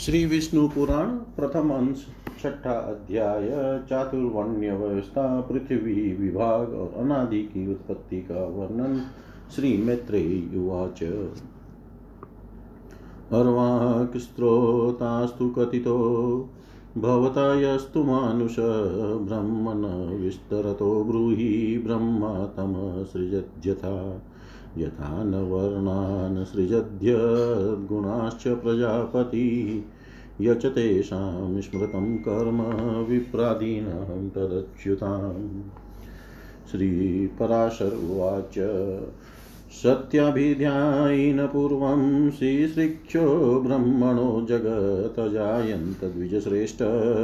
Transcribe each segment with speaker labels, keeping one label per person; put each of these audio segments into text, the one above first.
Speaker 1: श्री विष्णु पुराण प्रथम अंश, छठा अध्याय चातुर्वण्य व्यवस्था पृथ्वी विभाग और अनादि की उत्पत्ति का वर्णन श्री मैत्रेय उवाच अर्वाक्स्त्रोतास्तु कथितो भवता यस्तु मानुष ब्रह्मण विस्तरतो ब्रूहि ब्रह्मा तमसृजत्यथा यथा न वर्णान् सृजद्यद्गुणाश्च प्रजापति। यच तेषां स्मृतं कर्म विप्रादीनां तदच्युताम्। श्रीपराशर उवाच, सत्याभिध्यायिन पूर्वं श्रीसृक्षो ब्रह्मणो जगतजायन्त द्विजश्रेष्ठ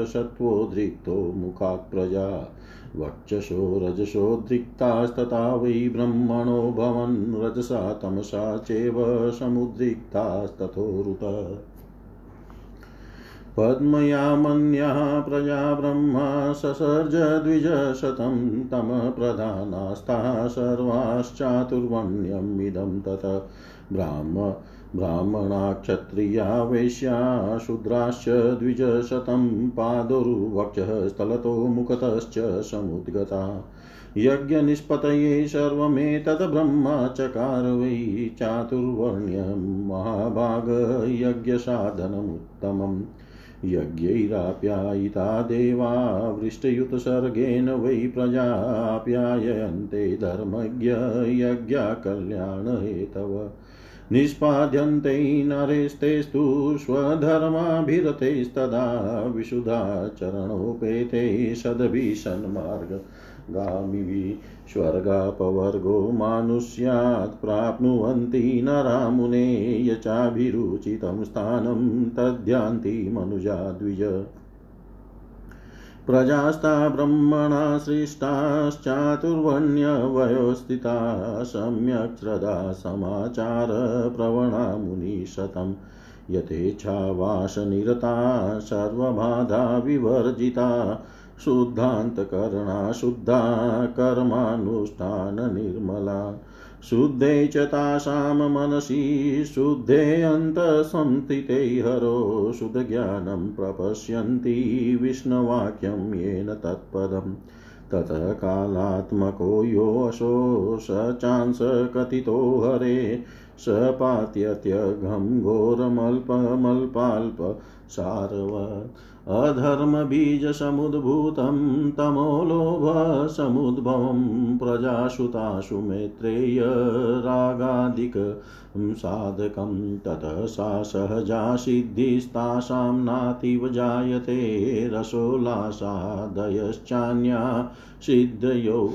Speaker 1: सत्त्वोद्रिक्तो मुखात् प्रजा। वक्षसो रजसोद्रिक्तास्तथा वै ब्रह्मणो भवन् रजसा तमसा चैव समुद्रिक्तास्तथोरुत पद्मयामन्यः प्रजा ब्रह्मा ससर्ज द्विजशतं तमः प्रधानास्ताः सर्वाश्चातुर्वण्यमिदं तत। ब्राह्म ब्राह्मणा क्षत्रिया वैश्या, शूद्राश्च द्विजशतं पादोरुवक्षः स्थलतो मुखतश्च समुद्गता। यज्ञनिष्पतये सर्वमेतत् ब्रह्मा चकार वै चातुर्वर्ण्यं महाभागयज्ञसाधनमुत्तमम् यज्ञैराप्यायिता देवा, वृष्टयुतसर्गेण वै प्रजाप्यायन्ते धर्मज्ञ यज्ञा कल्याणहेतव निष्पाद्यन्ते नरेस्तेस्तु स्वधर्माभिरतैस्तदा विशुधाचरणोपेते सद्भिषन्मार्गगामिभिः स्वर्गापवर्गो मानुष्यात् प्राप्नुवन्ति नरामुने यचाभिरुचितं स्थानं तद्यान्ति मनुजा द्विज। प्रजास्ता ब्रह्मणा सृष्टाश्चातुर्वण्यवयोस्थिता सम्यक् श्रदा समाचारप्रवणा मुनिशतं यथेच्छावासनिरता सर्वबाधा विवर्जिता। शुद्धान्तकरणा शुद्धा कर्मानुष्ठाननिर्मला। शुद्धे च तासां मनसि शुद्धेऽन्तसंस्थिते हरो शुद्धज्ञानं प्रपश्यन्ति विष्णुवाक्यं येन तत्पदम्। ततः कालात्मको योऽशो स चांस कथितो हरे स पात्यत्यघं घोरमल्पमल्पाल्प सारवत् अधर्मबीजसमुद्भूतं तमोलोभसमुद्भवं प्रजासुतासु मैत्रेय रागादिकं साधकं ततः सा सहजा सिद्धिस्तासां नातीव जायते रसोल्लासादयश्चान्या सिद्धयो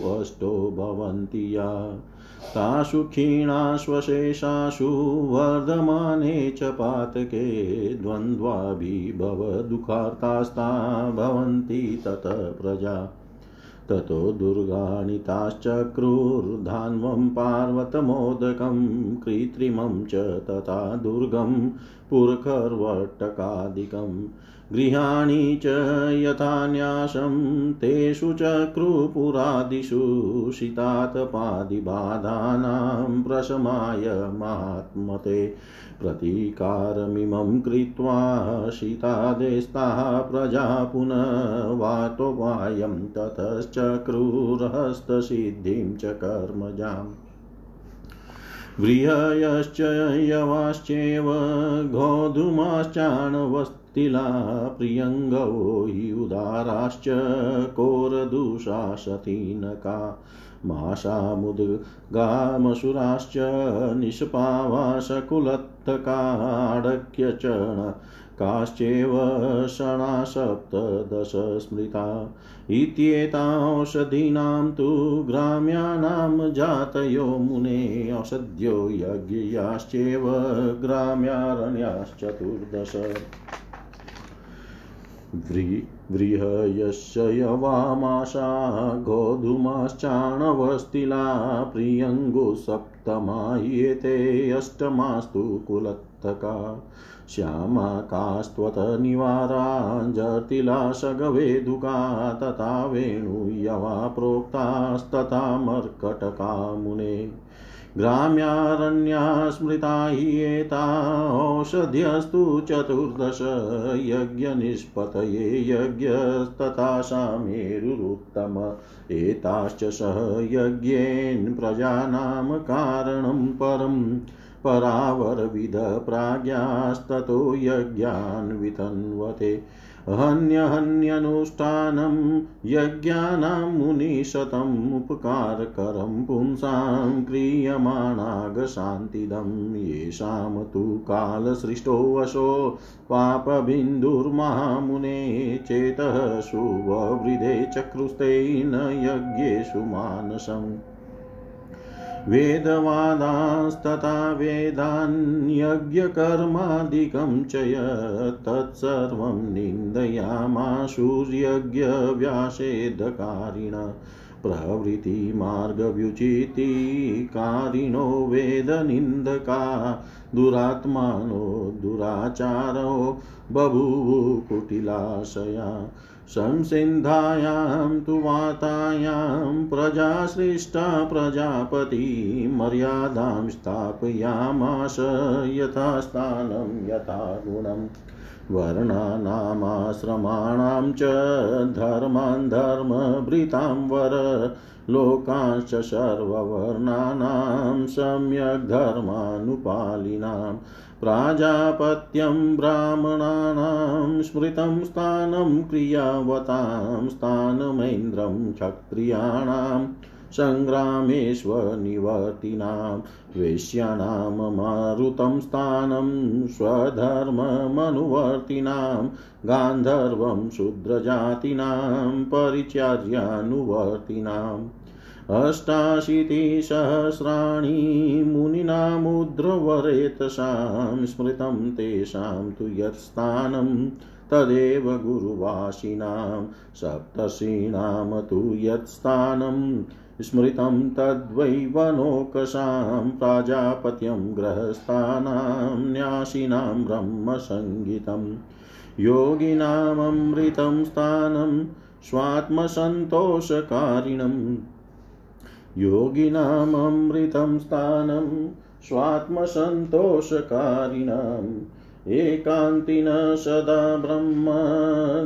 Speaker 1: भवन्ति या तासु क्षीणाश्वशेषासु वर्धमाने च पातके द्वन्द्वाभिभवदुःखार्तास्ता भवन्ति ततः प्रजा। ततो दुर्गाणिताश्चक्रुर्धान्वं पार्वतमोदकं कृत्रिमं च तथा दुर्गं पुरकर्वटकादिकं। गृहाणि च यथान्यासं, तेषु चक्रुपुरादिषु शीतातपादिबाधानां प्रशमाय महात्मते प्रतीकारमिमं कृत्वा शीतादेस्ताः प्रजा पुनः वातोपायं ततश्चक्रुरहस्तसिद्धिं च कर्मजाम् व्रीहयश्च यवाश्चैव गोधूमाश्चाणवस्तिला प्रियङ्गो हि उदाराश्च कोरदुषा सतीनका माशामुद्गामसुराश्च निष्पावाशकुलत्थकाडक्य च काश्चैव षणा सप्तदश स्मृता इत्येतांषधीनां तु ग्राम्याणां जातयो मुने औषध्यो यज्ञयाश्चैव ग्राम्यारण्याश्चतुर्दश। व्रीहयस्य यवामाशा गोधूमाश्चाणवस्तिला प्रियङ्गुसप्तमा एते अष्टमास्तु कुलत्थका श्यामाकास्त्वतनिवाराञ्जटिला सगवेदुका तथा वेणुयवा प्रोक्तास्तथा मर्कटका मुने ग्राम्यारण्या स्मृता हि औषध्यस्तु चतुर्दश यज्ञनिष्पतये यज्ञस्तथा सामेरुरुत्तम एताश्च सह यज्ञेन प्रजानां कारणं परम् परावरविद प्राज्ञास्ततो यज्ञान् हन्यहन्यनुष्ठानं यज्ञानां मुनिशतम् उपकारकरं पुंसां क्रियमाणागशान्तिदं येषां तु कालसृष्टोऽशो पापबिन्दुर्महामुने चेतः शुभवृधे चक्रुस्ते न यज्ञेषु मानसम् वेदवादास्तथा वेदान्यज्ञकर्मादिकं च तत्सर्वं निन्दयामाशुर्यज्ञव्यासेदकारिण प्रवृत्तिमार्गव्युचितिकारिणो वेदनिन्दका दुरात्मानो दुराचारो बभूव कुटिलाशया संसिन्धायां तु वातायां प्रजासृष्टा प्रजापति मर्यादां स्थापयामास यथास्थानं यथा गुणम् वर्णानामाश्रमाणां च धर्मान् धर्मभृतां वर लोकांश्च सर्ववर्णानां सम्यक् धर्मानुपालिनाम् प्राजापत्यं ब्राह्मणानां स्मृतं स्थानं क्रियावतां स्थानमेन्द्रं क्षत्रियाणां सङ्ग्रामेष्वनिवर्तिनां वेश्यानां मारुतं स्थानं स्वधर्ममनुवर्तिनां गान्धर्वं शूद्रजातीनां परिचर्यानुवर्तिनाम् अष्टाशीतिसहस्राणि मुनिनामुद्रवरेतसां स्मृतं तेषां तु यत्स्थानं तदेव गुरुवासिनां सप्तर्षीणां तु यत्स्थानं स्मृतं तद्वै वनोकसां प्राजापत्यं गृहस्थानां न्यासिनां ब्रह्मसङ्गीतं योगिनाममृतं स्थानं स्वात्मसन्तोषकारिणम् योगिनाममृतं स्थानं स्वात्मसन्तोषकारिणाम् एकान्तिन सदा ब्रह्म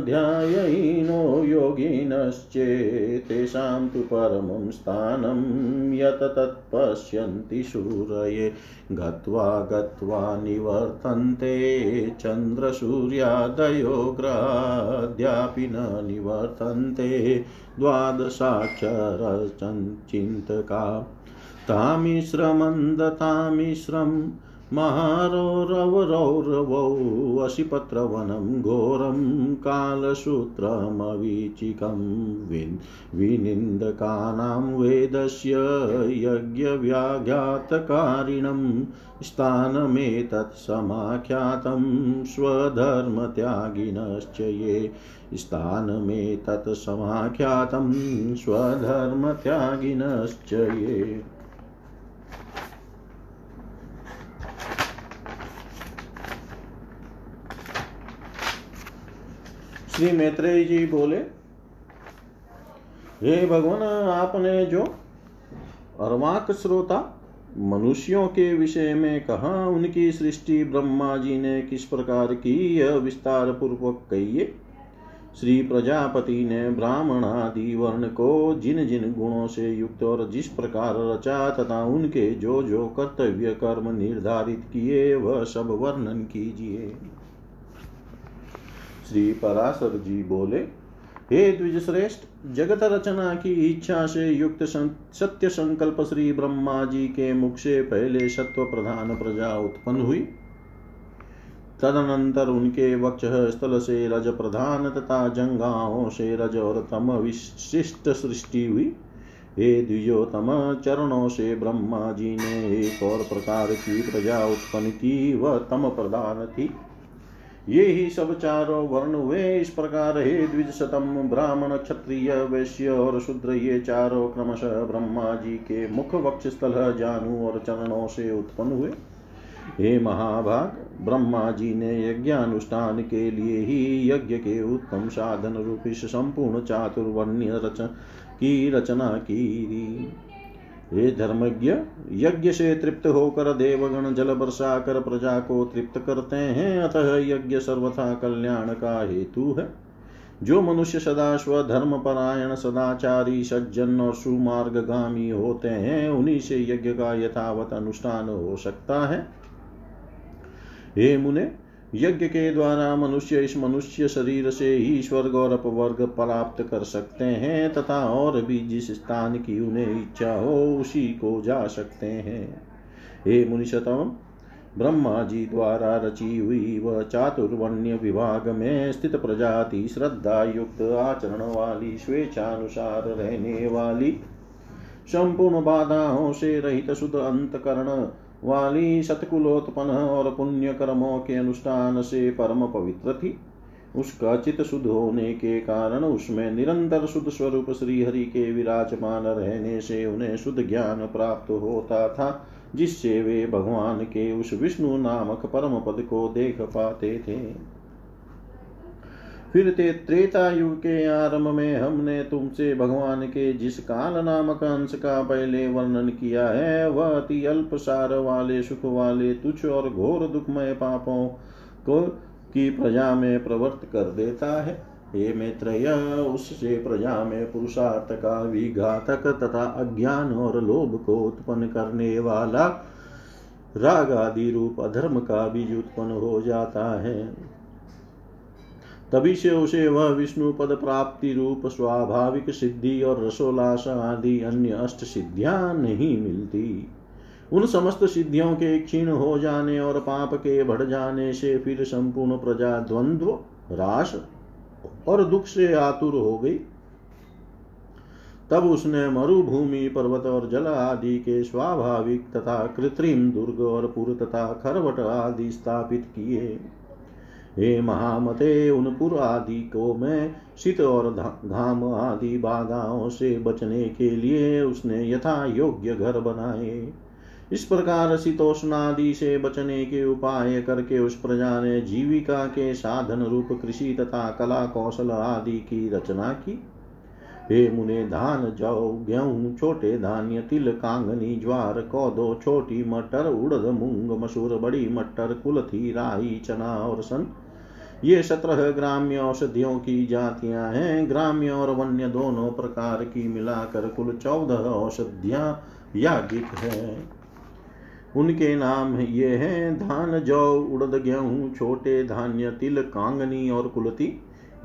Speaker 1: ध्यायिनो योगिनश्चेतेषां तु परमं स्थानं यत तत्पश्यन्ति सूरये। गत्वा गत्वा निवर्तन्ते चन्द्रसूर्यादयो ग्राद्यापि न निवर्तन्ते द्वादशाक्षरचिन्तका तामिश्रमन्दतामिश्रम् महारौरवरौरवौ वशिपत्रवनं घोरं कालसूत्रमवीचिकं विन् विनिन्दकानां वेदस्य यज्ञव्याघातकारिणं स्थानमेतत् समाख्यातं स्वधर्मत्यागिनश्च ये स्थानमेतत् समाख्यातं स्वधर्मत्यागिनश्च ये। श्री मैत्रेय जी बोले, हे भगवान, आपने जो अर्वाक श्रोता मनुष्यों के विषय में कहा, उनकी सृष्टि ब्रह्मा जी ने किस प्रकार की, यह विस्तार पूर्वक कहिए। श्री प्रजापति ने ब्राह्मण आदि वर्ण को जिन जिन गुणों से युक्त और जिस प्रकार रचा तथा उनके जो जो कर्तव्य कर्म निर्धारित किए, वह सब वर्णन कीजिए। श्री पराशर जी बोले, हे द्विज श्रेष्ठ जगत रचना की इच्छा से युक्त सत्य संकल्प श्री ब्रह्मा जी के मुख से पहले सत्व प्रधान प्रजा उत्पन्न हुई। तदनंतर उनके वक्ष स्थल से रज प्रधान तथा जंगाओं से रज और तम विशिष्ट सृष्टि हुई। हे द्विजोतम चरणों से ब्रह्मा जी ने एक और प्रकार की प्रजा उत्पन्न की, वह तम प्रधान थी। ये ही सब चारों वर्ण हुए। इस प्रकार हे द्विज शतम ब्राह्मण, क्षत्रिय, वैश्य और शूद्र, ये चारों क्रमशः ब्रह्मा जी के मुख वक्ष स्थल जानू और चरणों से उत्पन्न हुए। हे महाभाग, ब्रह्मा जी ने यज्ञानुष्ठान के लिए ही यज्ञ के उत्तम साधन रूप इस संपूर्ण चातुर्वर्ण्य रचन की रचना की हे धर्मज्ञ, यज्ञ से तृप्त होकर देवगण जल वर्षा कर प्रजा को तृप्त करते हैं, अतः यज्ञ सर्वथा कल्याण का हेतु है। जो मनुष्य सदा स्वधर्म परायण सदाचारी, सज्जन और सुमार्गामी होते हैं, उन्हीं से यज्ञ का यथावत अनुष्ठान हो सकता है। हे मुने यज्ञ के द्वारा मनुष्य इस मनुष्य शरीर से ही स्वर्ग और अपवर्ग प्राप्त कर सकते हैं तथा और भी जिस स्थान की उन्हें इच्छा हो उसी को जा सकते हैं। हे मुनिशतम, ब्रह्मा जी द्वारा रची हुई वह चातुर्वण्य विभाग में स्थित प्रजाति श्रद्धा युक्त आचरण वाली, स्वेच्छानुसार रहने वाली, संपूर्ण बाधाओं से रहित शुद्ध अंतकरण वाली सतकुलोत्पन्न और पुण्य कर्मों के अनुष्ठान से परम पवित्र थी। उसका चित शुद्ध होने के कारण उसमें निरंतर शुद्ध स्वरूप श्रीहरि के विराजमान रहने से उन्हें शुद्ध ज्ञान प्राप्त होता था, जिससे वे भगवान के उस विष्णु नामक परम पद को देख पाते थे। फिर ते त्रेता युग के आरंभ में हमने तुमसे भगवान के जिस काल नामक अंश का पहले वर्णन किया है, वह अति अल्प सार वाले, सुख वाले, तुच्छ और घोर दुखमय पापों को की प्रजा में प्रवर्त कर देता है। हे मैत्रेय, उससे प्रजा में पुरुषार्थ का विघातक तथा अज्ञान और लोभ को उत्पन्न करने वाला राग आदि रूप अधर्म का बीज उत्पन्न हो जाता है। तभी से उसे वह विष्णु पद प्राप्ति रूप, स्वाभाविक सिद्धि और रसोल्लास आदि अन्य अष्ट सिद्धियाँ नहीं मिलती। उन समस्त सिद्धियों के क्षीण हो जाने और पाप के बढ़ जाने से फिर संपूर्ण प्रजा द्वंद्व राश और दुख से आतुर हो गई। तब उसने मरुभूमि, पर्वत और जल आदि के स्वाभाविक तथा कृत्रिम दुर्ग और पुर तथा खरवट आदि स्थापित किए। हे महामते उन पुर आदि को मैं शीत और धाम आदि बाधाओं से बचने के लिए उसने यथा योग्य घर बनाए। इस प्रकार शीतोष्ण आदि से बचने के उपाय करके उस प्रजा ने जीविका के साधन रूप कृषि तथा कला कौशल आदि की रचना की। हे मुने धान जौ गेहूँ छोटे धान्य, तिल कांगनी, ज्वार, कौदो, छोटी मटर, उड़द, मूंग, मसूर, बड़ी मटर, कुलथी, राई, चना और सन। ये सत्रह ग्राम्य औषधियों की जातियाँ हैं। ग्राम्य और वन्य दोनों प्रकार की मिलाकर कुल चौदह औषधियाँ याज्ञिक है। उनके नाम ये हैं, धान जौ उड़द, गेहूँ, छोटे धान्य, तिल, कांगनी और कुलती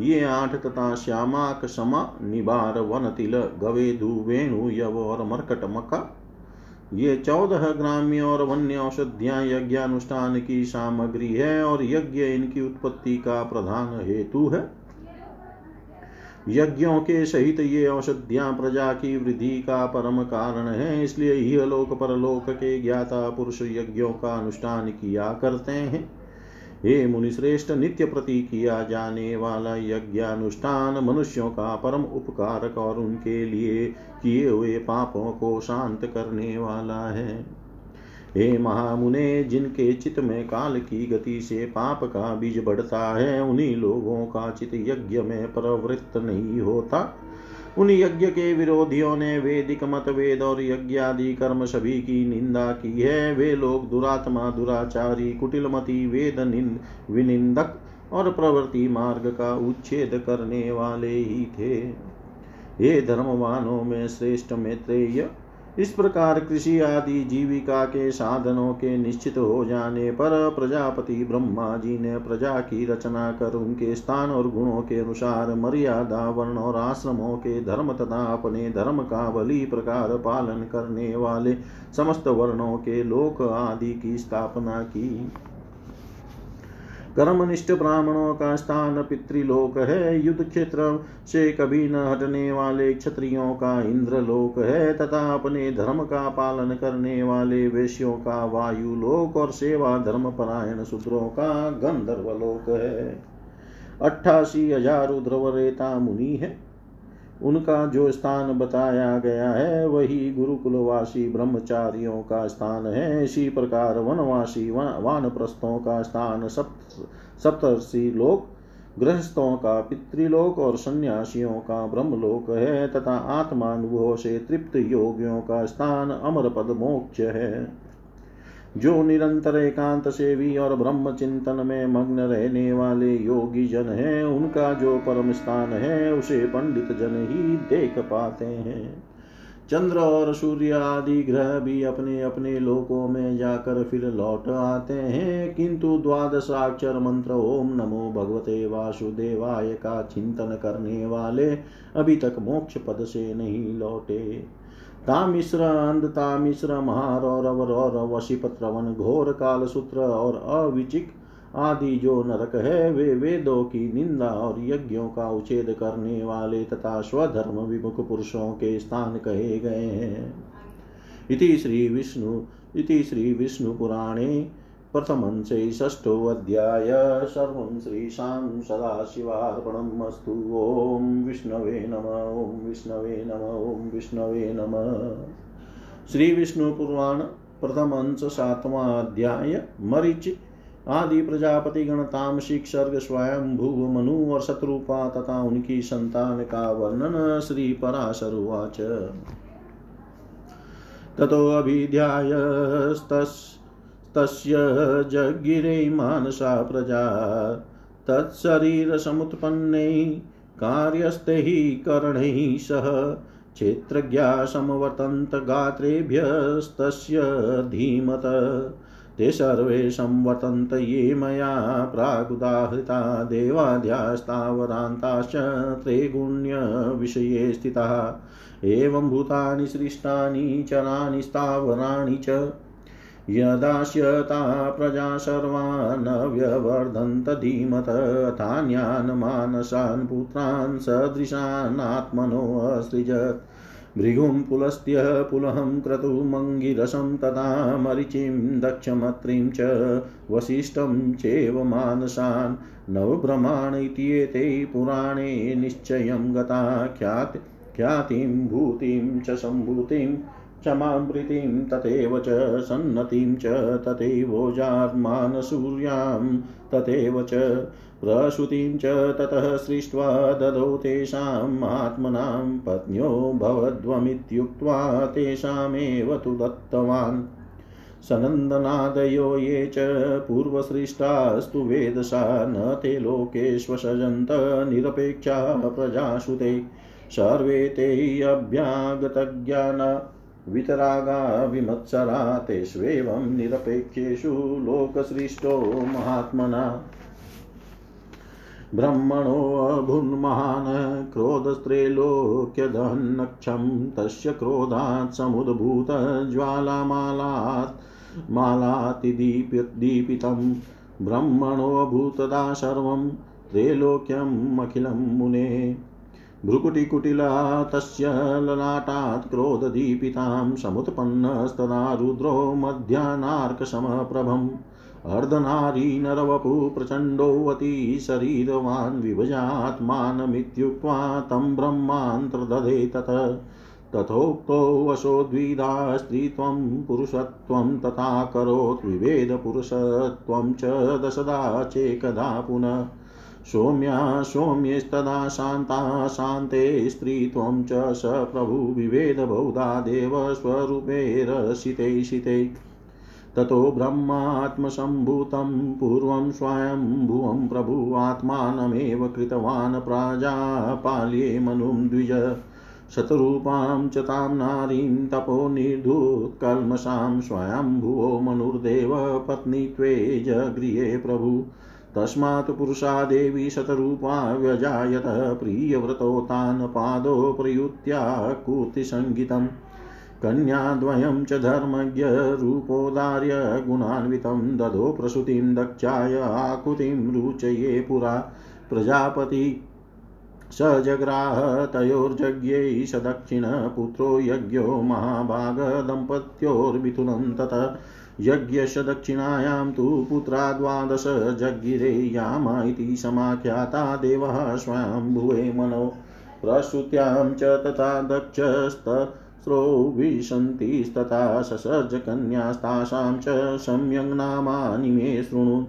Speaker 1: ये आठ तथा श्यामाक समा निबार वन तिल गवेदु वेणु यव और मरकट मका ये चौदह ग्राम्य और वन्य औषधियाँ यज्ञानुष्ठान की सामग्री है और यज्ञ इनकी उत्पत्ति का प्रधान हेतु है। यज्ञों के सहित ये औषधियाँ प्रजा की वृद्धि का परम कारण है, इसलिए यह लोक परलोक के ज्ञाता पुरुष यज्ञों का अनुष्ठान किया करते हैं। हे मुनिश्रेष्ठ, नित्य प्रति किया जाने वाला यज्ञानुष्ठान मनुष्यों का परम उपकारक और उनके लिए किए हुए पापों को शांत करने वाला है। हे महामुने, जिनके चित में काल की गति से पाप का बीज बढ़ता है, उन्हीं लोगों का चित यज्ञ में प्रवृत्त नहीं होता। उन यज्ञ के विरोधियों ने वेदिक मत वेद और यज्ञ आदि कर्म सभी की निंदा की है। वे लोग दुरात्मा, दुराचारी, कुटिलमती वेद निंद विनिंदक और प्रवृत्ति मार्ग का उच्छेद करने वाले ही थे। ये धर्मवानों, में श्रेष्ठ मैत्रेय इस प्रकार कृषि आदि जीविका के साधनों के निश्चित हो जाने पर प्रजापति ब्रह्मा जी ने प्रजा की रचना कर उनके स्थान और गुणों के अनुसार मर्यादा, वर्ण और आश्रमों के धर्म तथा अपने धर्म का बलि प्रकार पालन करने वाले समस्त वर्णों के लोक आदि की स्थापना की। कर्मनिष्ठ ब्राह्मणों का स्थान पितृलोक है। युद्ध क्षेत्र से कभी न हटने वाले क्षत्रियों का इंद्रलोक है तथा अपने धर्म का पालन करने वाले वेश्यों का वायु लोक और सेवा धर्म परायण शूद्रों का गंधर्व लोक है। अट्ठासी हज़ार उद्रवरेता मुनि है। उनका जो स्थान बताया गया है, वही गुरुकुलवासी ब्रह्मचारियों का स्थान है। इसी प्रकार वनवासी वन वानप्रस्थों का स्थान सप्त सप्तर्षि लोक, गृहस्थों का पितृलोक और सन्यासियों का ब्रह्मलोक है, तथा आत्मानुभव से तृप्त योगियों का स्थान अमर पद मोक्ष है। जो निरंतर एकांत सेवी और ब्रह्म चिंतन में मग्न रहने वाले योगी जन हैं, उनका जो परम स्थान है, उसे पंडित जन ही देख पाते हैं। चंद्र और सूर्य आदि ग्रह भी अपने अपने लोकों में जाकर फिर लौट आते हैं। किंतु द्वादशाक्षर मंत्र ओम नमो भगवते वासुदेवाय का चिंतन करने वाले अभी तक मोक्ष पद से नहीं लौटे। तामिश्र अंध तामिश्र महारौरव, रौरव वशिपत्रवन घोर काल सूत्र और अविचिक आदि जो नरक है, वे वेदों की निंदा और यज्ञों का उच्छेद करने वाले तथा स्वधर्म विमुख पुरुषों के स्थान कहे गए हैं। इति श्री विष्णु, इति श्री विष्णु पुराणे प्रथमंशे षष्ठोऽध्याय सर्वं श्रीशां सदाशिवार्पणम् अस्तु विष्णवे नम, ॐ विष्णवे नम, ॐ विष्णवे नम। श्री विष्णु पुराण, प्रथम सातवां अध्याय, मरीच। आदि प्रजापति गण तामसिक सर्ग स्वयं भूव मनु और शत्रुपा तथा उनकी संतान का वर्णन श्री पराशरुवाच ततो अभिध्यायस्तस्, तस्य जगिरे मानसा प्रजा तत्शरीरसमुत्पन्नै कार्यस्थैः करणैः सह क्षेत्रज्ञा गात्रेभ्यस्तस्य धीमत। ते सर्वे संवर्तन्त ये मया प्रागुदाहृता देवाद्यास्तावरान्ताश्च त्रैगुण्यविषये स्थिताः। एवं भूतानि सृष्टानि, चराणि, स्थावराणि च यदास्यता प्रजा सर्वान् व्यवर्धन्त धीमत, तान्यान् मानसान्, पुत्रान् सदृशानात्मनोऽसृजत् भृगुं पुलस्त्य पुलहं क्रतुमङ्गिरसं तथा मरिचिं दक्षमत्रिं च वसिष्ठं चैव मानसान् नवभ्रमाण इत्येते पुराणे निश्चयं गता ख्याति ख्यातिं, भूतिं च सम्भूतिं क्षमामृतिं तथैव च सन्नतिं च तथैवोजात्मानसूर्यां तथैव च प्रसूतिं च ततः सृष्ट्वा ददौ तेषाम् आत्मनां पत्न्यो भवध्वमित्युक्त्वा तेषामेव तु दत्तवान्। सनन्दनादयो ये च पूर्वसृष्टास्तु वेदसा न ते लोकेष्वसजन्त निरपेक्षा प्रजासुते सर्वे ते अभ्यागतज्ञाना वितरागा विमत्सरा तेष्वेवं निरपेक्षेषु लोकसृष्टो महात्मना। ब्रह्मणोऽभुन्महान् क्रोधस्त्रैलोक्यदहन्नक्षं तस्य क्रोधात् समुद्भूतज्वालामालात् मालातिदीपितं ब्रह्मणोऽभूतदा सर्वं त्रैलोक्यम् अखिलं मुने। भ्रुकुटिकुटिला तस्य ललाटात् क्रोधदीपितां समुत्पन्नस्तदा रुद्रो मध्याह्नार्कसमप्रभम् अर्धनारी नरवपु प्रचण्डोऽवती शरीरवान् विभजात्मानमित्युक्त्वा तं ब्रह्मान्त्रदधे तत। तथोक्तो वशो द्विधा स्त्रीत्वं पुरुषत्वं तथा करोत् विभेदपुरुषत्वं च दशदा चेकदा पुनः। सौम्या सौम्यस्तदा शान्ता शान्ते स्त्रीत्वं च स प्रभु विभेद बहुधा देव शिते। ततो ब्रह्मात्मसम्भूतं पूर्वं स्वयंभुवं प्रभु आत्मानमेव कृतवान् प्राजापाल्ये मनुं द्विज शतरूपां च तां नारीं तपो निर्धूत्कल्मषां स्वयंभुवो मनुर्देव पत्नीत्वे जगृहे प्रभु तस्मात् पुरुषा देवी शतरूपा व्यजायत प्रियव्रतो तान् पादो प्रयुत्या कूर्तिसङ्गीतम् कन्याद्वयं च धर्मज्ञरूपोदार्य गुणान्वितं ददो प्रसूतिं दक्षाय आकुतिं रुचये पुरा प्रजापति स जग्राह तयोर्यज्ञै स दक्षिणपुत्रो यज्ञो महाभागदम्पत्योर्मिथुनं ततः यज्ञस्य दक्षिणायां तु पुत्रा द्वादश जज्ञिरे यामा इति समाख्याता देवः स्वयंभुवे मनो प्रसूत्यां च तथा दक्षस्तस्रो विशन्तिस्तथा ससर्जकन्यास्तासां च सम्यङ् मे शृणु।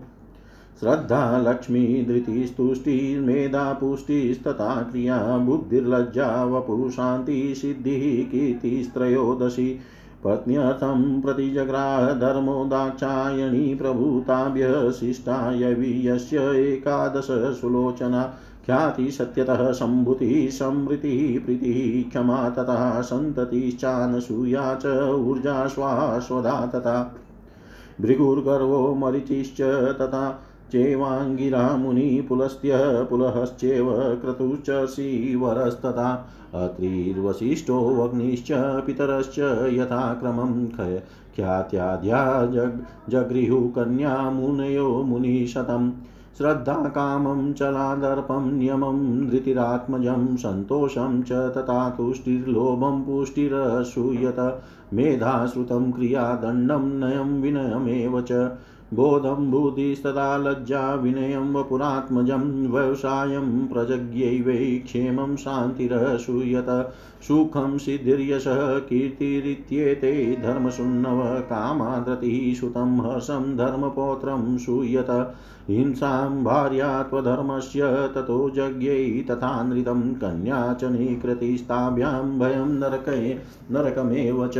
Speaker 1: श्रद्धा लक्ष्मी धृतिस्तुष्टिर्मेधा पुष्टिस्तथा क्रिया बुद्धिर्लज्जा वपुशान्ति सिद्धिः कीर्तिस्त्रयोदशी। पत्न्यर्थं प्रतिजग्राह धर्मो दाक्षायणी प्रभूताभ्य शिष्टाय वीयस्य एकादश सुलोचना। ख्याति सत्यतः सम्भूतिः, समृतिः, प्रीतिः क्षमा तथा सन्ततिश्चानसूया च, ऊर्जा स्वास्वदा तथा भृगुर्गर्वो मरिचिश्च, तथा चेवाङ्गिरा मुनिपुलस्त्य पुलहश्चेव क्रतुश्च वरस्तथा अत्रिर्वसिष्ठोऽग्निश्च पितरश्च यथाक्रमं ख्यात्याद्या जग् जगृहुः कन्या मुनयो मुनिशतम्। श्रद्धा कामं चलादर्पं नियमं धृतिरात्मजं सन्तोषं च तथा तुष्टिर्लोभं पुष्टिरसूयत मेधाश्रुतं क्रियादण्डं नयं विनयमेव च बोधं बुद्धिस्तदा लज्जा विनयं वपुरात्मजं व्यवसायं प्रजज्ञैवै क्षेमं शान्तिरसूयत, सुखं सिद्धिर्यशः, कीर्तिरित्येते धर्मशुन्नव कामाद्रतिः सुतं हर्षं धर्मपौत्रं सूयत। हिंसां भार्या त्वधर्मस्य ततो यज्ञै तथा नृतं कन्या च निकृतिस्ताभ्यां भयं नरके नरकमेव च।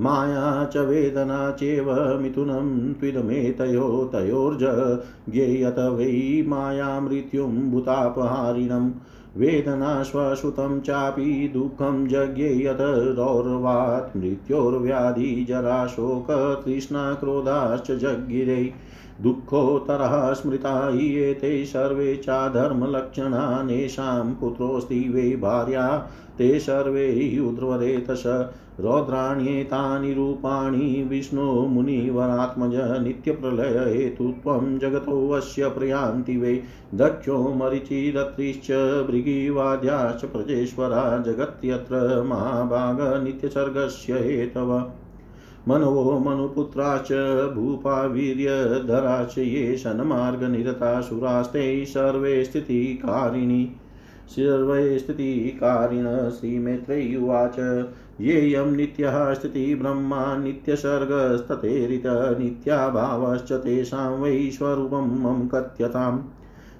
Speaker 1: माया च वेदना चेव मिथुनं त्विदमेतयो तयोर्जज्ञेयत वै माया मृत्युं भूतापहारिणम् वेदना स्वश्रुतं चापि दुःखं जज्ञेयत रौर्वात् मृत्योर्व्याधिजराशोकतृष्णाक्रोधाश्च जज्ञिरे। दुःखोत्तरः स्मृता हि एते सर्वे चाधर्मलक्षणानेषां पुत्रोऽस्ति वै भार्या। ते सर्वे उद्रवरेतस रौद्राण्येतानि रूपाणि विष्णो मुनिवरात्मज नित्यप्रलय हेतुत्वं जगतोऽस्य प्रयान्ति वै। दक्षो मरिचिरत्रिश्च भृगिवाद्याश्च प्रजेश्वरा जगत्यत्र महाभाग नित्यसर्गस्य हेतव। मनवो मनुपुत्राश्च भूपा वीर्यधराश्च ये शन्मार्गनिरतासुरास्ते सर्वे स्थितिकारिणी। सर्वे स्थितिकारिण श्रीमैत्रेयुवाच येयं नित्यः स्थितिब्रह्मा नित्यसर्गस्ततेरित नित्याभावश्च तेषां वै स्वरूपं मम कथ्यताम्।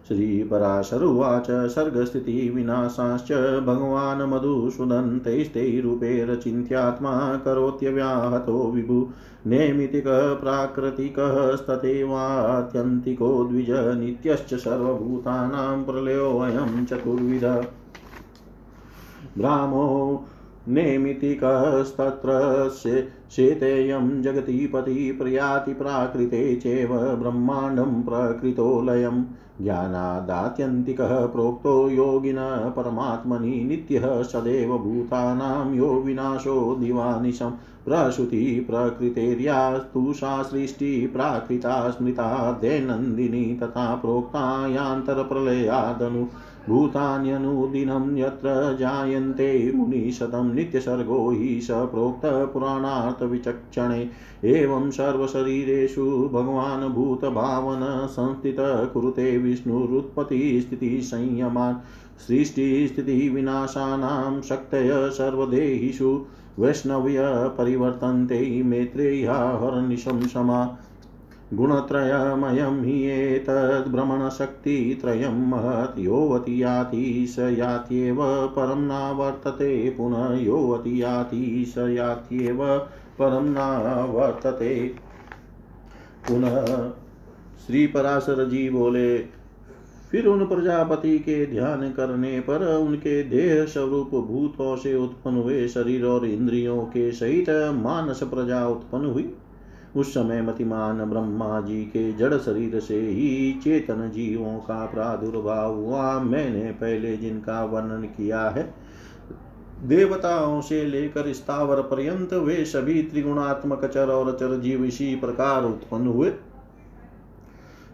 Speaker 1: श्रीपराशरुवाच सर्गस्थितिविनाशाश्च भगवान् मधुसूदन् तैस्ते रूपेरचिन्त्यात्मा करोत्यव्याहतो विभु नैमितिकः प्राकृतिकस्तथैवात्यन्तिको द्विज नित्यश्च सर्वभूतानां प्रलयोऽयं चतुर्विध। ब्राह्मो नेमितिकस्तत्र शेतेयं जगतीपति प्रयाति प्राकृते चैव ब्रह्माण्डं प्रकृतो लयम् ज्ञानादात्यन्तिकः प्रोक्तो योगिन परमात्मनि नित्यः सदैव भूतानां यो विनाशो दिवानिशं। प्रसूति प्रकृतेर्यास्तु सा सृष्टिप्राकृता स्मृता दैनन्दिनी तथा प्रोक्ता यान्तरप्रलयादनु भूतान्यनुदिनं यत्र जायन्ते मुनिशतं नित्यसर्गो हि स प्रोक्तपुराणार्थविचक्षणे। एवं सर्वशरीरेषु भगवान् भूतभावन संस्थितः कुरुते विष्णुरुत्पत्तिस्थितिसंयमान्। सृष्टिस्थितिविनाशानां शक्तय सर्वदेहिषु वैष्णव्य परिवर्तन्ते मेत्रेया हरनिशं गुणत्रयमयं हि एतद्भ्रमणशक्तित्रयं महत् योऽवति याति स यात्येव परं न वर्तते पुनः योऽवति याति स यात्येव परं न वर्तते। पुनः श्री पराशर जी बोले, फिर उन प्रजापति के ध्यान करने पर उनके देह स्वरूप भूतों से उत्पन्न हुए शरीर और इंद्रियों के सहित मानस प्रजा उत्पन्न हुई? उस समय मतिमान ब्रह्मा जी के जड़ शरीर से ही चेतन जीवों का प्रादुर्भाव हुआ। मैंने पहले जिनका वर्णन किया है, देवताओं से लेकर स्थावर पर्यंत वे सभी त्रिगुणात्मक चर और चर जीव इसी प्रकार उत्पन्न हुए।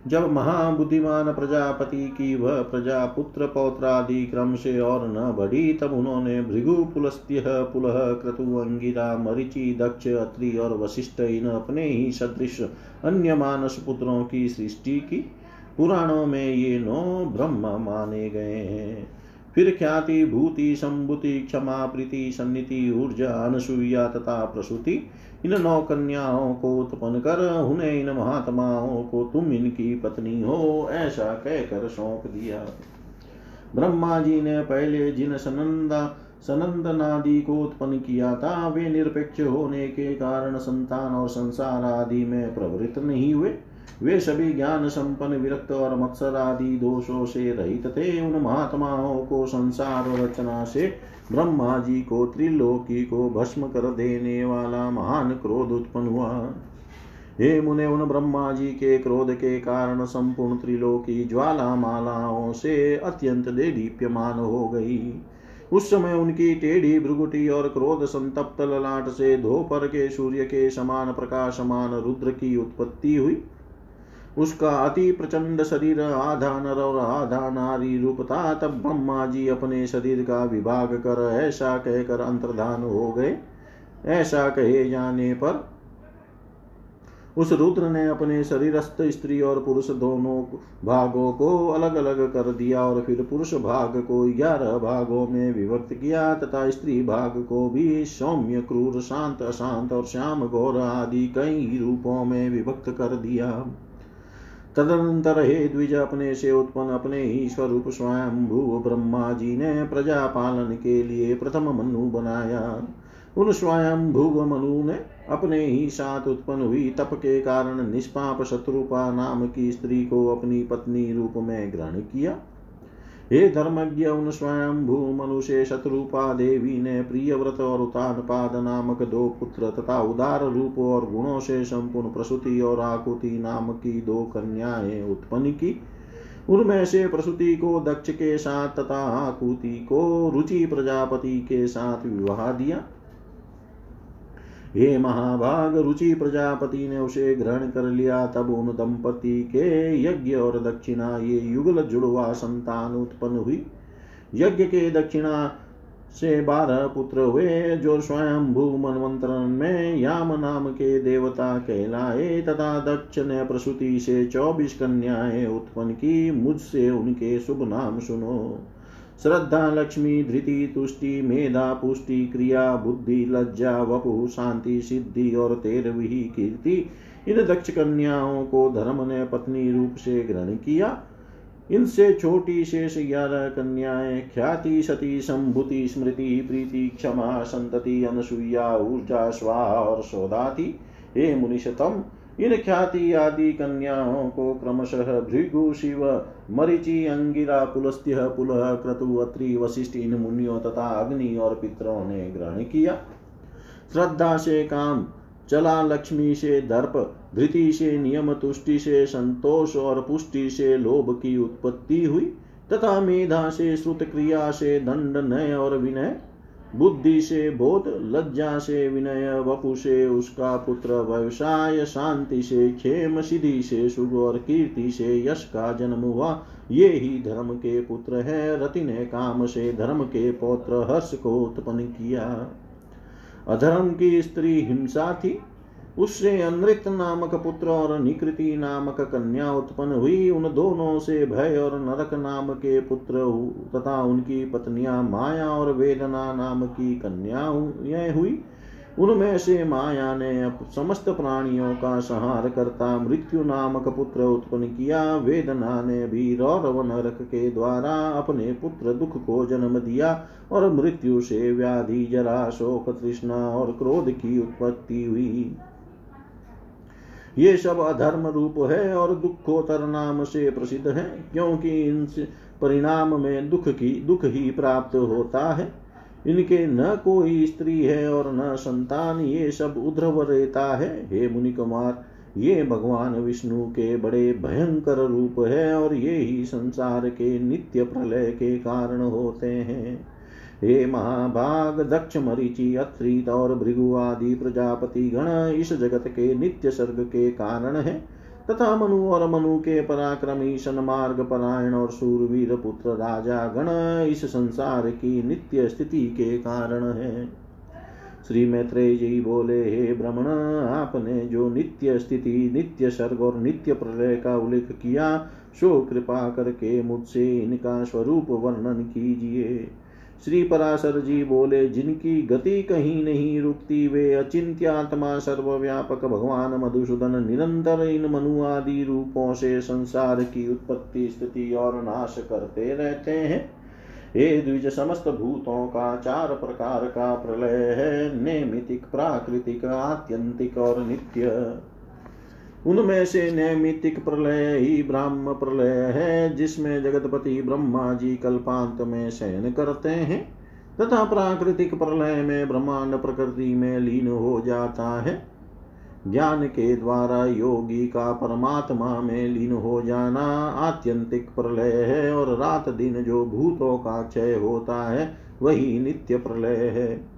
Speaker 1: जब महाबुद्धिमान प्रजापति की वह प्रजा पुत्र पौत्रादि क्रम से और न बढ़ी, तब उन्होंने भृगु पुलस्त्य पुलह क्रतु अंगिरा मरिचि दक्ष अत्रि और वशिष्ठ इन अपने ही सदृश अन्य मानस पुत्रों की सृष्टि की। पुराणों में ये नौ ब्रह्म माने गए हैं। फिर ख्याति, भूति संभूति क्षमा, प्रीति, सन्निति, ऊर्जा अनसुईया तथा प्रसूति इन नौ कन्याओं को उत्पन्न कर, उन्हें इन महात्माओं को तुम इनकी पत्नी हो, ऐसा कहकर सौंप दिया। ब्रह्मा जी ने पहले जिन सनंदा, सनंदनादि को उत्पन्न किया था, वे निरपेक्ष होने के कारण संतान और संसार आदि में प्रवृत्त नहीं हुए। वे सभी ज्ञान संपन्न विरक्त और मत्सर आदि दोषों से रहित थे उन महात्माओं को संसार रचना से ब्रह्मा जी को त्रिलोकी को भस्म कर देने वाला महान क्रोध उत्पन्न हुआ हे मुने उन ब्रह्मा जी के क्रोध के कारण संपूर्ण त्रिलोकी ज्वाला मालाओं से अत्यंत देदीप्यमान हो गई। उस समय उनकी टेढ़ी भ्रुगुटी और क्रोध संतप्त ललाट से धोपर के सूर्य के समान प्रकाशमान रुद्र की उत्पत्ति हुई। उसका अति प्रचंड शरीर आधा नर और आधा नारी रूप था, तब ब्रह्मा जी अपने शरीर का विभाग कर, ऐसा कहकर अंतर्धान हो गए। ऐसा कहे जाने पर उस रुद्र ने अपने शरीरस्थ स्त्री और पुरुष दोनों भागों को अलग अलग कर दिया और फिर पुरुष भाग को ग्यारह भागों में विभक्त किया तथा स्त्री भाग को भी सौम्य, क्रूर, शांत, अशांत और श्याम गौर आदि कई रूपों में विभक्त कर दिया। तदनंतर हे द्विज अपने से उत्पन्न, अपने ही स्वरूप स्वयं भू ब्रह्मा जी ने प्रजा पालन के लिए प्रथम मनु बनाया। उन स्वयं भूव मनु ने अपने ही साथ उत्पन्न हुई तप के कारण निष्पाप शत्रुपा नाम की स्त्री को अपनी पत्नी रूप में ग्रहण किया। हे धर्मज्ञ उन स्वयं भू मनुष्य शत्रुपा देवी ने प्रिय व्रत और उतान पाद नामक दो पुत्र तथा उदार रूप और गुणों से संपूर्ण प्रसूति और आकुति नाम की दो कन्याएँ उत्पन्न की। उनमें से प्रसूति को दक्ष के साथ तथा आकुति को रुचि प्रजापति के साथ विवाह दिया। हे महाभाग, रुचि प्रजापति ने उसे ग्रहण कर लिया। तब उन दंपति के यज्ञ और दक्षिणा, ये युगल जुड़वा संतान उत्पन्न हुई। यज्ञ के दक्षिणा से बारह पुत्र हुए, जो स्वयं भू मनवंतरण में याम नाम के देवता कहलाए, तथा दक्ष ने प्रसूति से चौबीस कन्याएँ उत्पन्न की। मुझसे उनके शुभ नाम सुनो। श्रद्धा लक्ष्मी धृति, तुष्टि, मेधा, पुष्टि, क्रिया, बुद्धि, लज्जा, वपु, शांति, सिद्धि और तेरहवीं कीर्ति। इन दक्ष कन्याओं को धर्म ने पत्नी रूप से ग्रहण किया। इनसे छोटी शेष ग्यारह कन्याएँ, ख्याति, सती, संभूति, स्मृति, प्रीति, क्षमा, संतति अनसुईया ऊर्जा स्वा और सौदा थी। हे मुनिशतम इन ख्याति आदि कन्याओं को क्रमशः भृगु शिव, मरिचि, अंगिरा, पुलस्त्य पुलह क्रतु, अत्रि वशिष्ठ इन मुनियों तथा अग्नि और पितरों ने ग्रहण किया। श्रद्धा से काम, चला लक्ष्मी से दर्प, धृति से नियम, तुष्टि से संतोष और पुष्टि से लोभ की उत्पत्ति हुई, तथा मेधा से श्रुत क्रिया से दंड, नय और विनय बुद्धि से बोध, लज्जा से विनय, वपु से उसका पुत्र, व्यवसाय शांति से खेम, सिद्धि से सुग और कीर्ति से यश का जन्म हुआ। ये ही धर्म के पुत्र है। रति ने काम से धर्म के पौत्र हर्ष को उत्पन्न किया। अधर्म की स्त्री हिंसा थी। उससे अनृत नामक पुत्र और निकृति नामक कन्या उत्पन्न हुई। उन दोनों से भय और नरक नाम के पुत्र तथा उनकी पत्नियाँ माया और वेदना नाम की कन्या हुई। उनमें से माया ने समस्त प्राणियों का संहार करता मृत्यु नामक पुत्र उत्पन्न किया। वेदना ने भी रौरव नरक के द्वारा अपने पुत्र दुख को जन्म दिया और मृत्यु से व्याधि जरा शोक तृष्णा और क्रोध की उत्पत्ति हुई। ये सब अधर्म रूप है और दुखोतर नाम से प्रसिद्ध है, क्योंकि इन परिणाम में दुख की, दुख ही प्राप्त होता है। इनके न कोई स्त्री है और न संतान, ये सब उध्रव रहता है। हे मुनि कुमार, ये भगवान विष्णु के बड़े भयंकर रूप है और ये ही संसार के नित्य प्रलय के कारण होते हैं। हे महाभाग, दक्ष मरीचि अत्रित और भृगु आदि प्रजापति गण, इस जगत के नित्य सर्ग के कारण है। तथा मनु और मनु के पराक्रमी, सन्मार्ग परायण और सूरवीर पुत्र राजा गण, इस संसार की नित्य स्थिति के कारण है। श्री मैत्रेय जी बोले, हे ब्रह्मण, आपने जो नित्य स्थिति, नित्य सर्ग और नित्य प्रलय का उल्लेख किया, सो कृपा करके मुझसे इनका स्वरूप वर्णन कीजिए। श्री पराशर जी बोले, जिनकी गति कहीं नहीं रुकती, वे अचिंत्यात्मा सर्वव्यापक भगवान मधुसूदन, निरंतर इन मनु आदि रूपों से संसार की उत्पत्ति स्थिति और नाश करते रहते हैं। हे द्विज समस्त भूतों का चार प्रकार का प्रलय है, नैमितिक, प्राकृतिक, आत्यंतिक और नित्य। उनमें से नैमितिक प्रलय ही ब्राह्म प्रलय है, जिसमें जगतपति ब्रह्मा जी कल्पांत में शयन करते हैं, तथा प्राकृतिक प्रलय में ब्रह्मांड प्रकृति में लीन हो जाता है। ज्ञान के द्वारा योगी का परमात्मा में लीन हो जाना आत्यंतिक प्रलय है, और रात दिन जो भूतों का क्षय होता है, वही नित्य प्रलय है।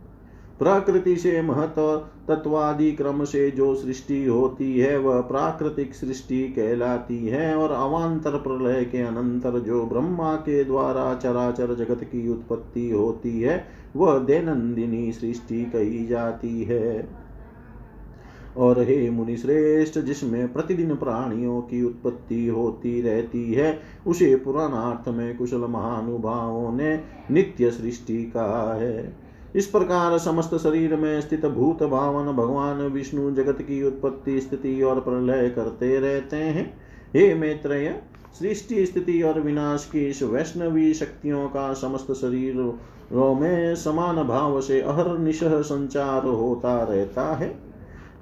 Speaker 1: प्रकृति से महत्व तत्वादि क्रम से जो सृष्टि होती है, वह प्राकृतिक सृष्टि कहलाती है और अवान्तर प्रलय के अनंतर जो ब्रह्मा के द्वारा चराचर जगत की उत्पत्ति होती है, वह दैनंदिनी सृष्टि कही जाती है। और हे मुनि श्रेष्ठ जिसमें प्रतिदिन प्राणियों की उत्पत्ति होती रहती है, उसे पुराणार्थ में कुशल महानुभावों ने नित्य सृष्टि कहा है। इस प्रकार समस्त शरीर में स्थित भूत भावन भगवान विष्णु जगत की उत्पत्ति स्थिति और प्रलय करते रहते हैं। हे मैत्रेय, सृष्टि स्थिति और विनाश की इस वैष्णवी शक्तियों का समस्त शरीरों में समान भाव से अहर निशह संचार होता रहता है।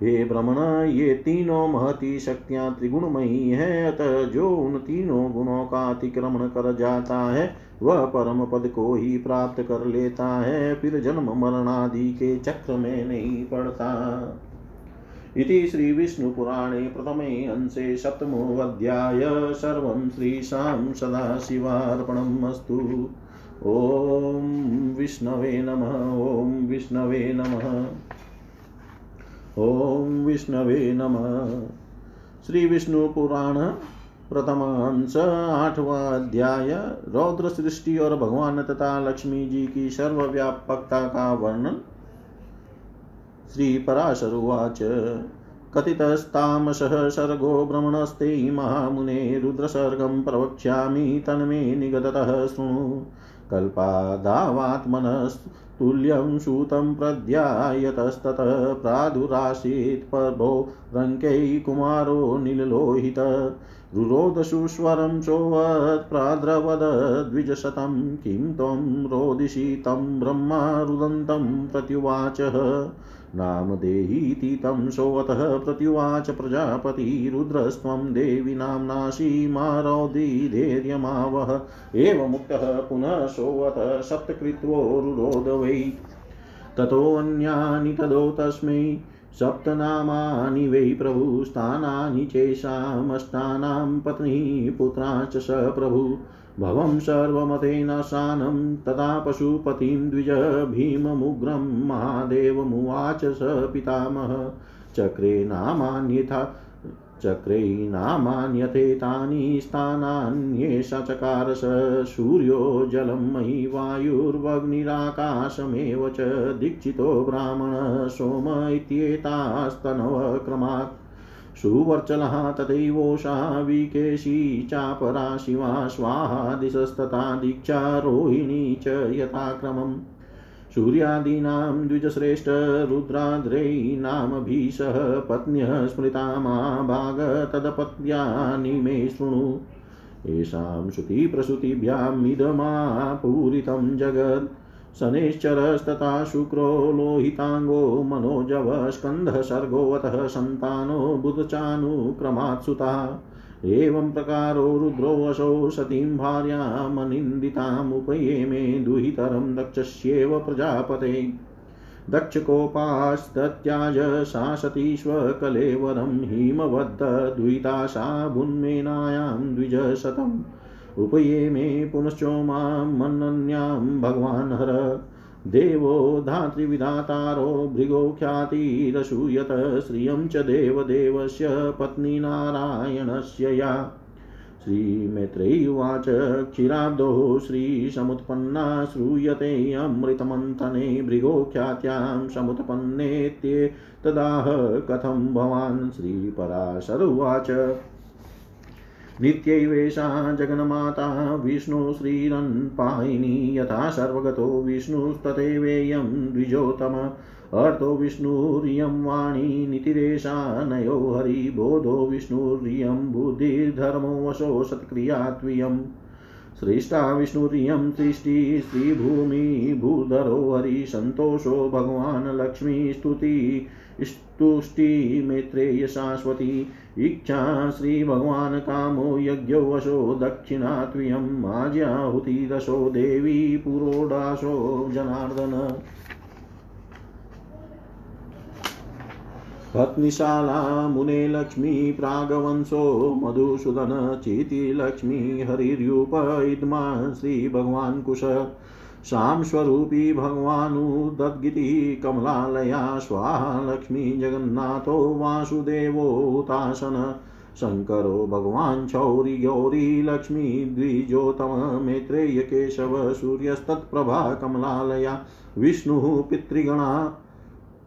Speaker 1: हे भ्रमण ये तीनों महती शक्तियाँ त्रिगुणमयी है, अतः जो उन तीनों गुणों का अतिक्रमण कर जाता है वह परम पद को ही प्राप्त कर लेता है, फिर जन्म मरणादि के चक्र में नहीं पड़ता। इति श्रीविष्णुपुराणे प्रथमे अंशे सप्तमोऽध्याय सर्वं श्रीशां सदाशिवार्पणम् अस्तु। ॐ विष्णवे नमः, ॐ विष्णवे नमः, ॐ विष्णवे नमः। श्री विष्णु पुराण प्रथम अंश आठवा अध्याय रौद्र सृष्टि और भगवान तथा लक्ष्मी जी की सर्वव्यापकता का वर्णन। श्री पराशरुवाच, कथितस्तामसः सर्गो भ्रमणस्ते महामुने रुद्रसर्गं प्रवक्ष्यामि, तन्मे निगततः शृणु। कल्पादावात्मनस्तुल्यं सूतं प्रध्यायतस्ततः प्रादुरासीत् प्रभो रङ्कै कुमारो नीललोहित रुरोदशुस्वरं सोऽवत्प्राद्रवदद्विजशतं किं त्वं रोदिषि तं ब्रह्मा रुदन्तं प्रत्युवाचः। नामदेहीति तं सोऽतः प्रत्युवाच प्रजापति रुद्रस्त्वं देवी नाम्नाशी मारोदीधैर्यमावह एवमुक्तः पुनः सोऽत सप्तकृत्वो वै ततोऽन्यानि तदो तस्मै सप्तनामानि वै प्रभुस्थानानि चैषामष्टानां पत्नी पुत्रा च स प्रभु। भवं सर्वमतेन शानं तदा पशुपतिं द्विज भीममुग्रं महादेवमुवाच स पितामह। चक्रे नामान्यथा चक्रैनामान्यथेतानि स्थानान्येषा चकार स सूर्यो जलं मयि वायुर्वग्निराकाशमेव च दीक्षितो ब्राह्मणः सोम इत्येतास्तनवक्रमात् सुवर्चलः तथैवोषा विकेशी चापरा शिवा स्वाहा दिशस्तथा दीक्षा रोहिणी च यथाक्रमम्। सूर्यादीनां द्विजश्रेष्ठ रुद्राद्रै नामभीषः पत्न्यः स्मृता महाभाग तदपत्यानि मे शृणु। येषां श्रुतिप्रसूतिभ्यामिदमापूरितं जगत् शनैश्चरस्तथा शुक्रो लोहिताङ्गो मनोजवः स्कन्धः सर्गोऽतः सन्तानो बुधचानुक्रमात् सुता एवं प्रकारो रुद्रोऽसौ सतीं भार्यामनिन्दितामुपये मे दुहितरं दक्षस्येव प्रजापते। दक्षकोपास्तत्याज सा सतीष्वकलेवरं हिमवद्दुहिता सा भुन्मेनायां द्विजशतम्। उपये मे पुनश्चोमां मन्नन्यां भगवान् हर। देवो धातृविधातारो भृगो ख्यातिरसूयत श्रियं च देवदेवस्य पत्नी नारायणस्य या। श्रीमैत्रेयुवाच क्षीराब्दो श्रीसमुत्पन्ना श्रूयते अमृतमन्थने भृगोख्यात्यां समुत्पन्नेत्ये तदाह कथं भवान् श्रीपराशर उवाच। नित्यैवेषा जगन्माता विष्णुश्रीरन्पायिनी यथा सर्वगतो विष्णुस्तथैवेयं द्विजोतम अर्थो विष्णुरियं वाणी नितिरेषा नयो हरिबोधो विष्णुरियं बुद्धिर्धर्मो वशो सत्क्रिया श्रेष्ठा विष्णुरियं सृष्टि, श्रीभूमि, भूधरो हरिसन्तोषो भगवान्, लक्ष्मी, स्तुति, स्तुष्टि, मैत्रेय, शाश्वती, इच्छा श्रीभगवान् कामो, यज्ञो, वशो दक्षिणा त्वियम् आज्याहुतिरसो देवी, पुरोडाशो, जनार्दन। पत्नीशाला मुने लक्ष्मी प्रागवंशो, मधुसूदन चितिलक्ष्मी हरिर्यूप इद्मा श्रीभगवान् कुश। शां स्वरूपी भगवानुदद्गिति कमलालया, स्वाहा, लक्ष्मी जगन्नाथो वासुदेवोतासन शङ्करो भगवान् छौरि, गौरी, लक्ष्मी द्विजोतम मैत्रेय केशव, सूर्यस्तत्प्रभा, कमलालया, विष्णुः पितृगणा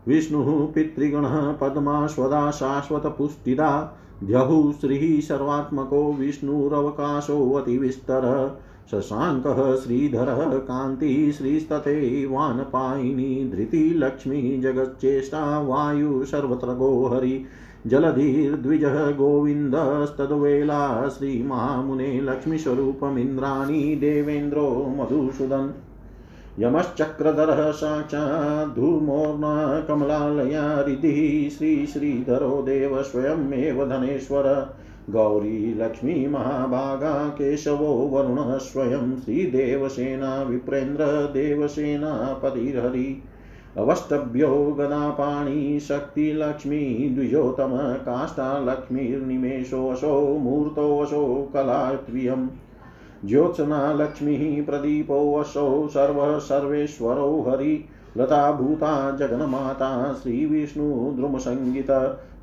Speaker 1: विष्णुः पितृगणः पद्माश्वदा शाश्वतपुष्टिदा द्यहुः श्रीः सर्वात्मको विष्णुरवकाशोऽतिविस्तरः, शशाङ्कः श्रीधरः, कान्तिः श्रीस्तथैवानपायिनी, धृतिलक्ष्मी जगच्चेष्टा, वायु सर्वत्र गोहरि, जलधिर्द्विजः गोविन्दस्तद्वेला, श्रीमहामुने लक्ष्मीस्वरूपमिन्द्राणी, देवेन्द्रो मधुसूदन्। यमश्चक्रधरः साक्षाद्धूमोर्ना कमलालया हृदिः श्रीश्रीधरो देव स्वयमेव धनेश्वर। गौरी लक्ष्मी महाभागा केशवो वरुणः स्वयं श्रीदेवसेना विप्रेन्द्र देवसेनापतिर्हरि अवष्टभ्यो गदापाणि शक्तिलक्ष्मी द्विजोतम काष्ठालक्ष्मीर्निमेषोऽसौ मूर्तोऽसौ कलात्वियम्। ज्योत्सना लक्ष्मीः प्रदीपोऽसौ सर्वः सर्वेश्वरौ हरि लता भूता जगन्माता श्रीविष्णुद्रुमसङ्गीत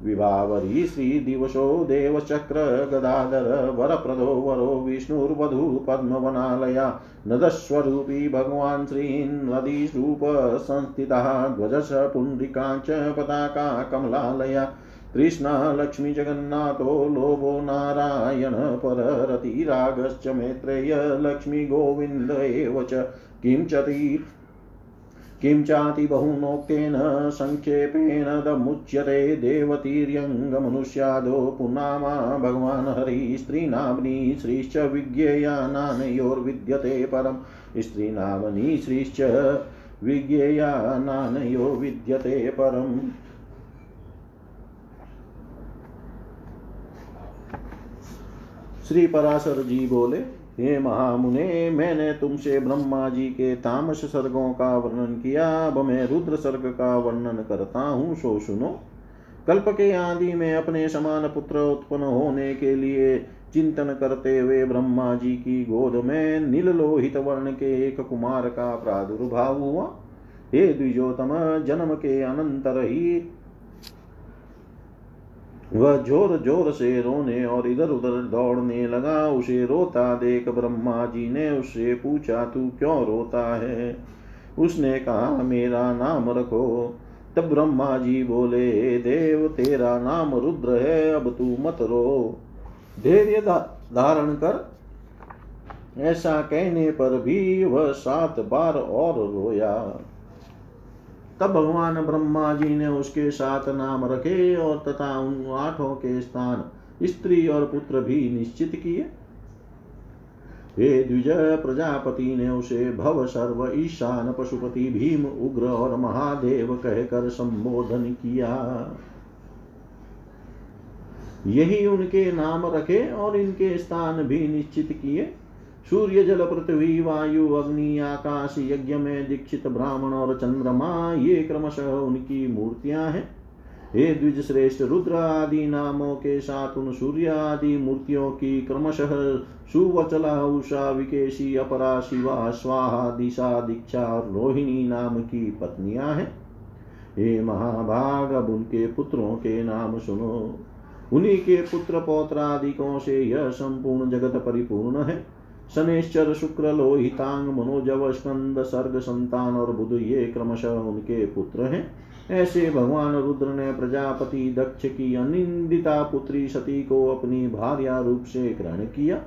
Speaker 1: विभावरी श्रीदिवसो देवचक्र गदाधर वरप्रदो वरो विष्णुर्वधू पद्मवनालया नदस्वरूपी भगवान् श्रीन्नदीरूप संस्थितः ध्वजस पुण्ड्रिकाञ्च पताका कमलालया कृष्णा लक्ष्मी जगन्नाथो लोभो नारायण पररतिरागश्च मैत्रेय लक्ष्मी गोविन्द एव च किं चति किं चाति बहुनोक्तेन सङ्क्षेपेण दमुच्यते देवतीर्यङ्गमनुष्यादो पुनामा भगवान् हरि स्त्रीनाम्नी श्रीश्च विज्ञेयानानयोर्विद्यते परं स्त्रीनाम्नी श्रीश्च विज्ञेयानानयो विद्यते परम् श्री पराशर जी बोले, हे महामुने, मैंने तुमसे ब्रह्मा जी के तामस सर्गों का वर्णन किया। अब मैं रुद्र सर्ग का वर्णन करता हूँ, सो सुनो। कल्प के आदि में अपने समान पुत्र उत्पन्न होने के लिए चिंतन करते हुए ब्रह्मा जी की गोद में नील लोहित वर्ण के एक कुमार का प्रादुर्भाव हुआ। हे द्विजोतम जन्म के अनंतर ही वह ज़ोर ज़ोर से रोने और इधर उधर दौड़ने लगा। उसे रोता देख ब्रह्मा जी ने उससे पूछा, तू क्यों रोता है? उसने कहा, मेरा नाम रखो। तब ब्रह्मा जी बोले, देव, तेरा नाम रुद्र है, अब तू मत रो। धैर्य धारण कर ऐसा कहने पर भी वह सात बार और रोया। तब भगवान ब्रह्मा जी ने उसके साथ नाम रखे और तथा उन आठों के स्थान स्त्री और पुत्र भी निश्चित किए। हे द्विज प्रजापति ने उसे भव सर्व ईशान पशुपति भीम, उग्र और महादेव कहकर संबोधन किया। यही उनके नाम रखे और इनके स्थान भी निश्चित किए। सूर्य जल पृथ्वी वायु अग्नि आकाश यज्ञ में दीक्षित ब्राह्मण और चंद्रमा, ये क्रमशः उनकी मूर्तियाँ हैं। हे द्विज श्रेष्ठ रुद्र आदि नामों के साथ उन सूर्य आदि मूर्तियों की क्रमशः सुवचला, उषा, विकेशी, अपरा, शिवा, स्वाहा, दिशा, दीक्षा और रोहिणी नाम की पत्नियाँ हैं। हे महाभाग, अब उनके पुत्रों के नाम सुनो। उन्हीं के पुत्र पौत्रादिकों से यह संपूर्ण जगत परिपूर्ण है। शनेश्चर शुक्र लोहितांग मनोजव स्कंद सर्ग संतान और बुध, ये क्रमशः उनके पुत्र हैं। ऐसे भगवान रुद्र ने प्रजापति दक्ष की अनिंदिता पुत्री सती को अपनी भार्या रूप से ग्रहण किया।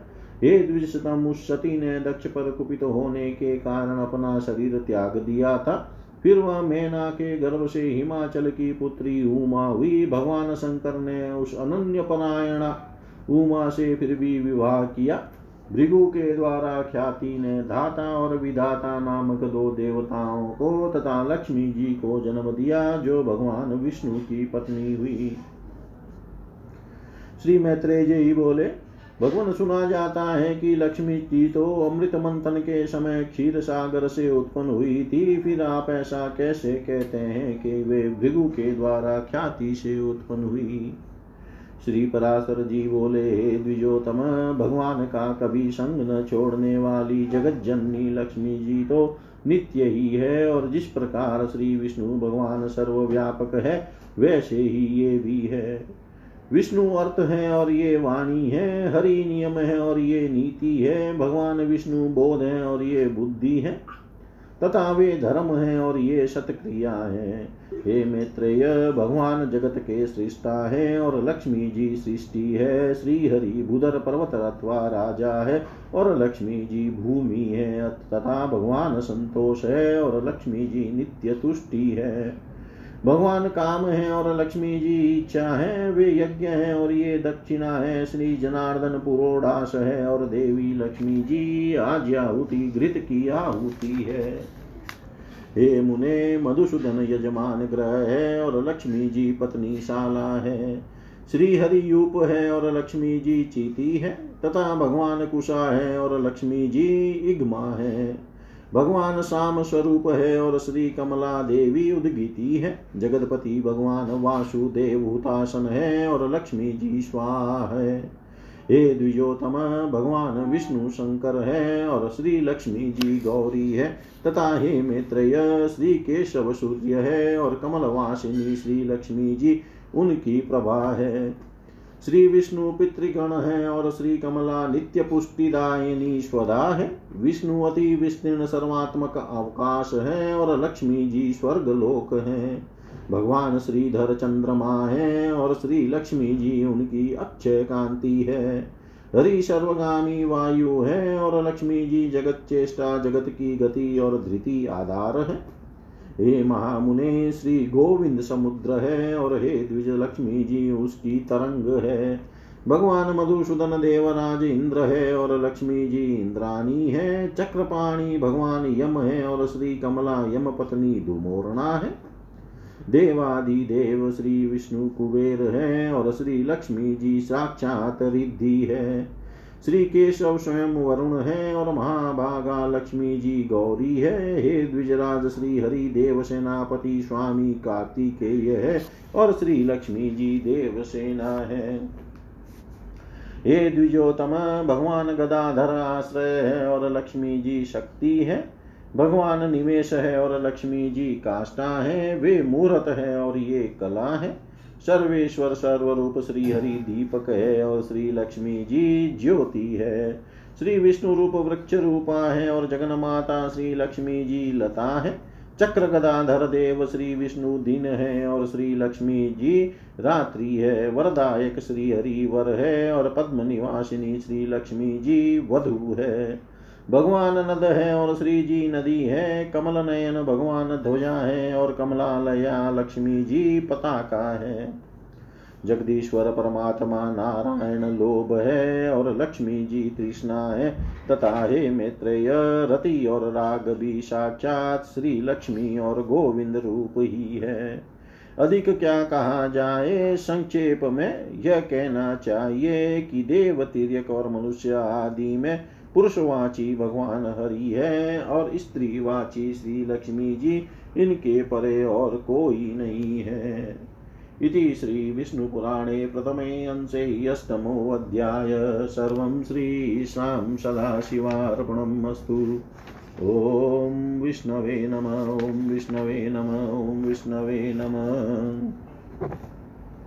Speaker 1: हे द्विजतम उस सती ने दक्ष पर कुपित होने के कारण अपना शरीर त्याग दिया था। फिर वह मैना के गर्भ से हिमाचल की पुत्री उमा हुई। भगवान शंकर ने उस अनन्य परायणा उमा से फिर भी विवाह किया। भृगु के द्वारा ख्याति ने धाता और विधाता नामक दो देवताओं को तथा लक्ष्मी जी को जन्म दिया, जो भगवान विष्णु की पत्नी हुई। श्री मैत्रेय जी बोले, भगवान, सुना जाता है कि लक्ष्मी जी तो अमृत मंथन के समय क्षीर सागर से उत्पन्न हुई थी। फिर आप ऐसा कैसे कहते हैं कि वे भृगु के द्वारा ख्याति से उत्पन्न हुई? श्री पराशर जी बोले हे द्विजोतम भगवान का कभी संग न छोड़ने वाली जगत जननी लक्ष्मी जी तो नित्य ही है, और जिस प्रकार श्री विष्णु भगवान सर्वव्यापक है, वैसे ही ये भी है। विष्णु अर्थ है और ये वाणी है, हरि नियम है और ये नीति है, भगवान विष्णु बोध है और ये बुद्धि है। तथा वे धर्म हैं और ये सतक्रिया है। हे मैत्रेय, भगवान जगत के सृष्टा है और लक्ष्मी जी सृष्टि है। श्री हरि बुधर पर्वत अथवा राजा है और लक्ष्मी जी भूमि है। तथा भगवान संतोष है और लक्ष्मी जी नित्य तुष्टि है। भगवान काम है और लक्ष्मी जी इच्छा है, वे यज्ञ है और ये दक्षिणा है। श्री जनार्दन पुरोडास है और देवी लक्ष्मी जी आज्याहुति, घृत की आहुति है। हे मुने, मधुसूदन यजमान ग्रह है और लक्ष्मी जी पत्नी शाला है। श्री हरि यूप है और लक्ष्मी जी चीती है, तथा भगवान कुशा है और लक्ष्मी जी इग्मा है। भगवान शाम स्वरूप है और श्री कमला देवी उदगिति है। जगतपति भगवान वासुदेव हुतासन है और लक्ष्मी जी स्वाहा है। हे द्विजोतम भगवान विष्णु शंकर है और श्री लक्ष्मी जी गौरी है। तथा हे मित्रय, श्री केशव सूर्य है और कमल वासिनी श्री लक्ष्मी जी, उनकी प्रभा है। श्री विष्णु पितृगण है और श्री कमला नित्य पुष्टिदायिनी स्वदा है। विष्णु अति विस्तीर्ण सर्वात्मक अवकाश है और लक्ष्मी जी स्वर्ग लोक है। भगवान श्रीधर चंद्रमा है और श्री लक्ष्मी जी उनकी अक्षय कांति है। हरि सर्वगामी वायु है और लक्ष्मी जी जगत चेष्टा, जगत की गति और धृति आधार है। हे महामुने, श्री गोविंद समुद्र है और हे द्विज लक्ष्मी जी, उसकी तरंग है। भगवान मधुसूदन देवराज इंद्र है और लक्ष्मी जी इंद्राणी है। चक्रपाणी भगवान यम है और श्री कमला यम पत्नी दुमोरणा है। देवादि देव श्री विष्णु कुबेर है और श्री लक्ष्मी जी साक्षात रिद्धि है। श्री केशव स्वयं वरुण है और महाभागा लक्ष्मी जी गौरी है। हे द्विजराज श्री हरि देव सेनापति स्वामी कार्तिकेय है और श्री लक्ष्मी जी देव सेना है। हे द्विजोतम भगवान गदाधर आश्रय है और लक्ष्मी जी शक्ति है। भगवान निवेश है और लक्ष्मी जी काष्टा है। वे मूर्त है और ये कला है। सर्वेश्वर सर्वरूप श्री हरि दीपक है और श्री लक्ष्मी जी ज्योति है। श्री विष्णु रूप वृक्ष रूपा है और जगन माता श्री लक्ष्मी जी लता है। चक्र गदाधर देव श्री विष्णु दिन है और श्री लक्ष्मी जी रात्रि है। वरदायक श्री हरि वर है और पद्म निवासिनी श्री लक्ष्मी जी वधु है। भगवान नद है और श्री जी नदी है, कमल नयन भगवान ध्वजा है और कमलालया लक्ष्मी जी पताका है। जगदीश्वर परमात्मा नारायण लोभ है और लक्ष्मी जी तृष्णा है। तथा हे मैत्रेय, रति और राग भी साक्षात श्री लक्ष्मी और गोविंद रूप ही है। अधिक क्या कहा जाए, संक्षेप में यह कहना चाहिए कि देव तिरक और मनुष्य आदि में पुरुषवाची भगवान हरि है और स्त्रीवाची श्री लक्ष्मी जी इनके परे और कोई नहीं है। इति श्रीविष्णुपुराणे प्रथमे अंशे अष्टमोऽध्याय सर्वं श्रीशां सदाशिवार्पणम् अस्तु ॐ विष्णवे नम, ॐ विष्णवे नम, ॐ विष्णवे नमः।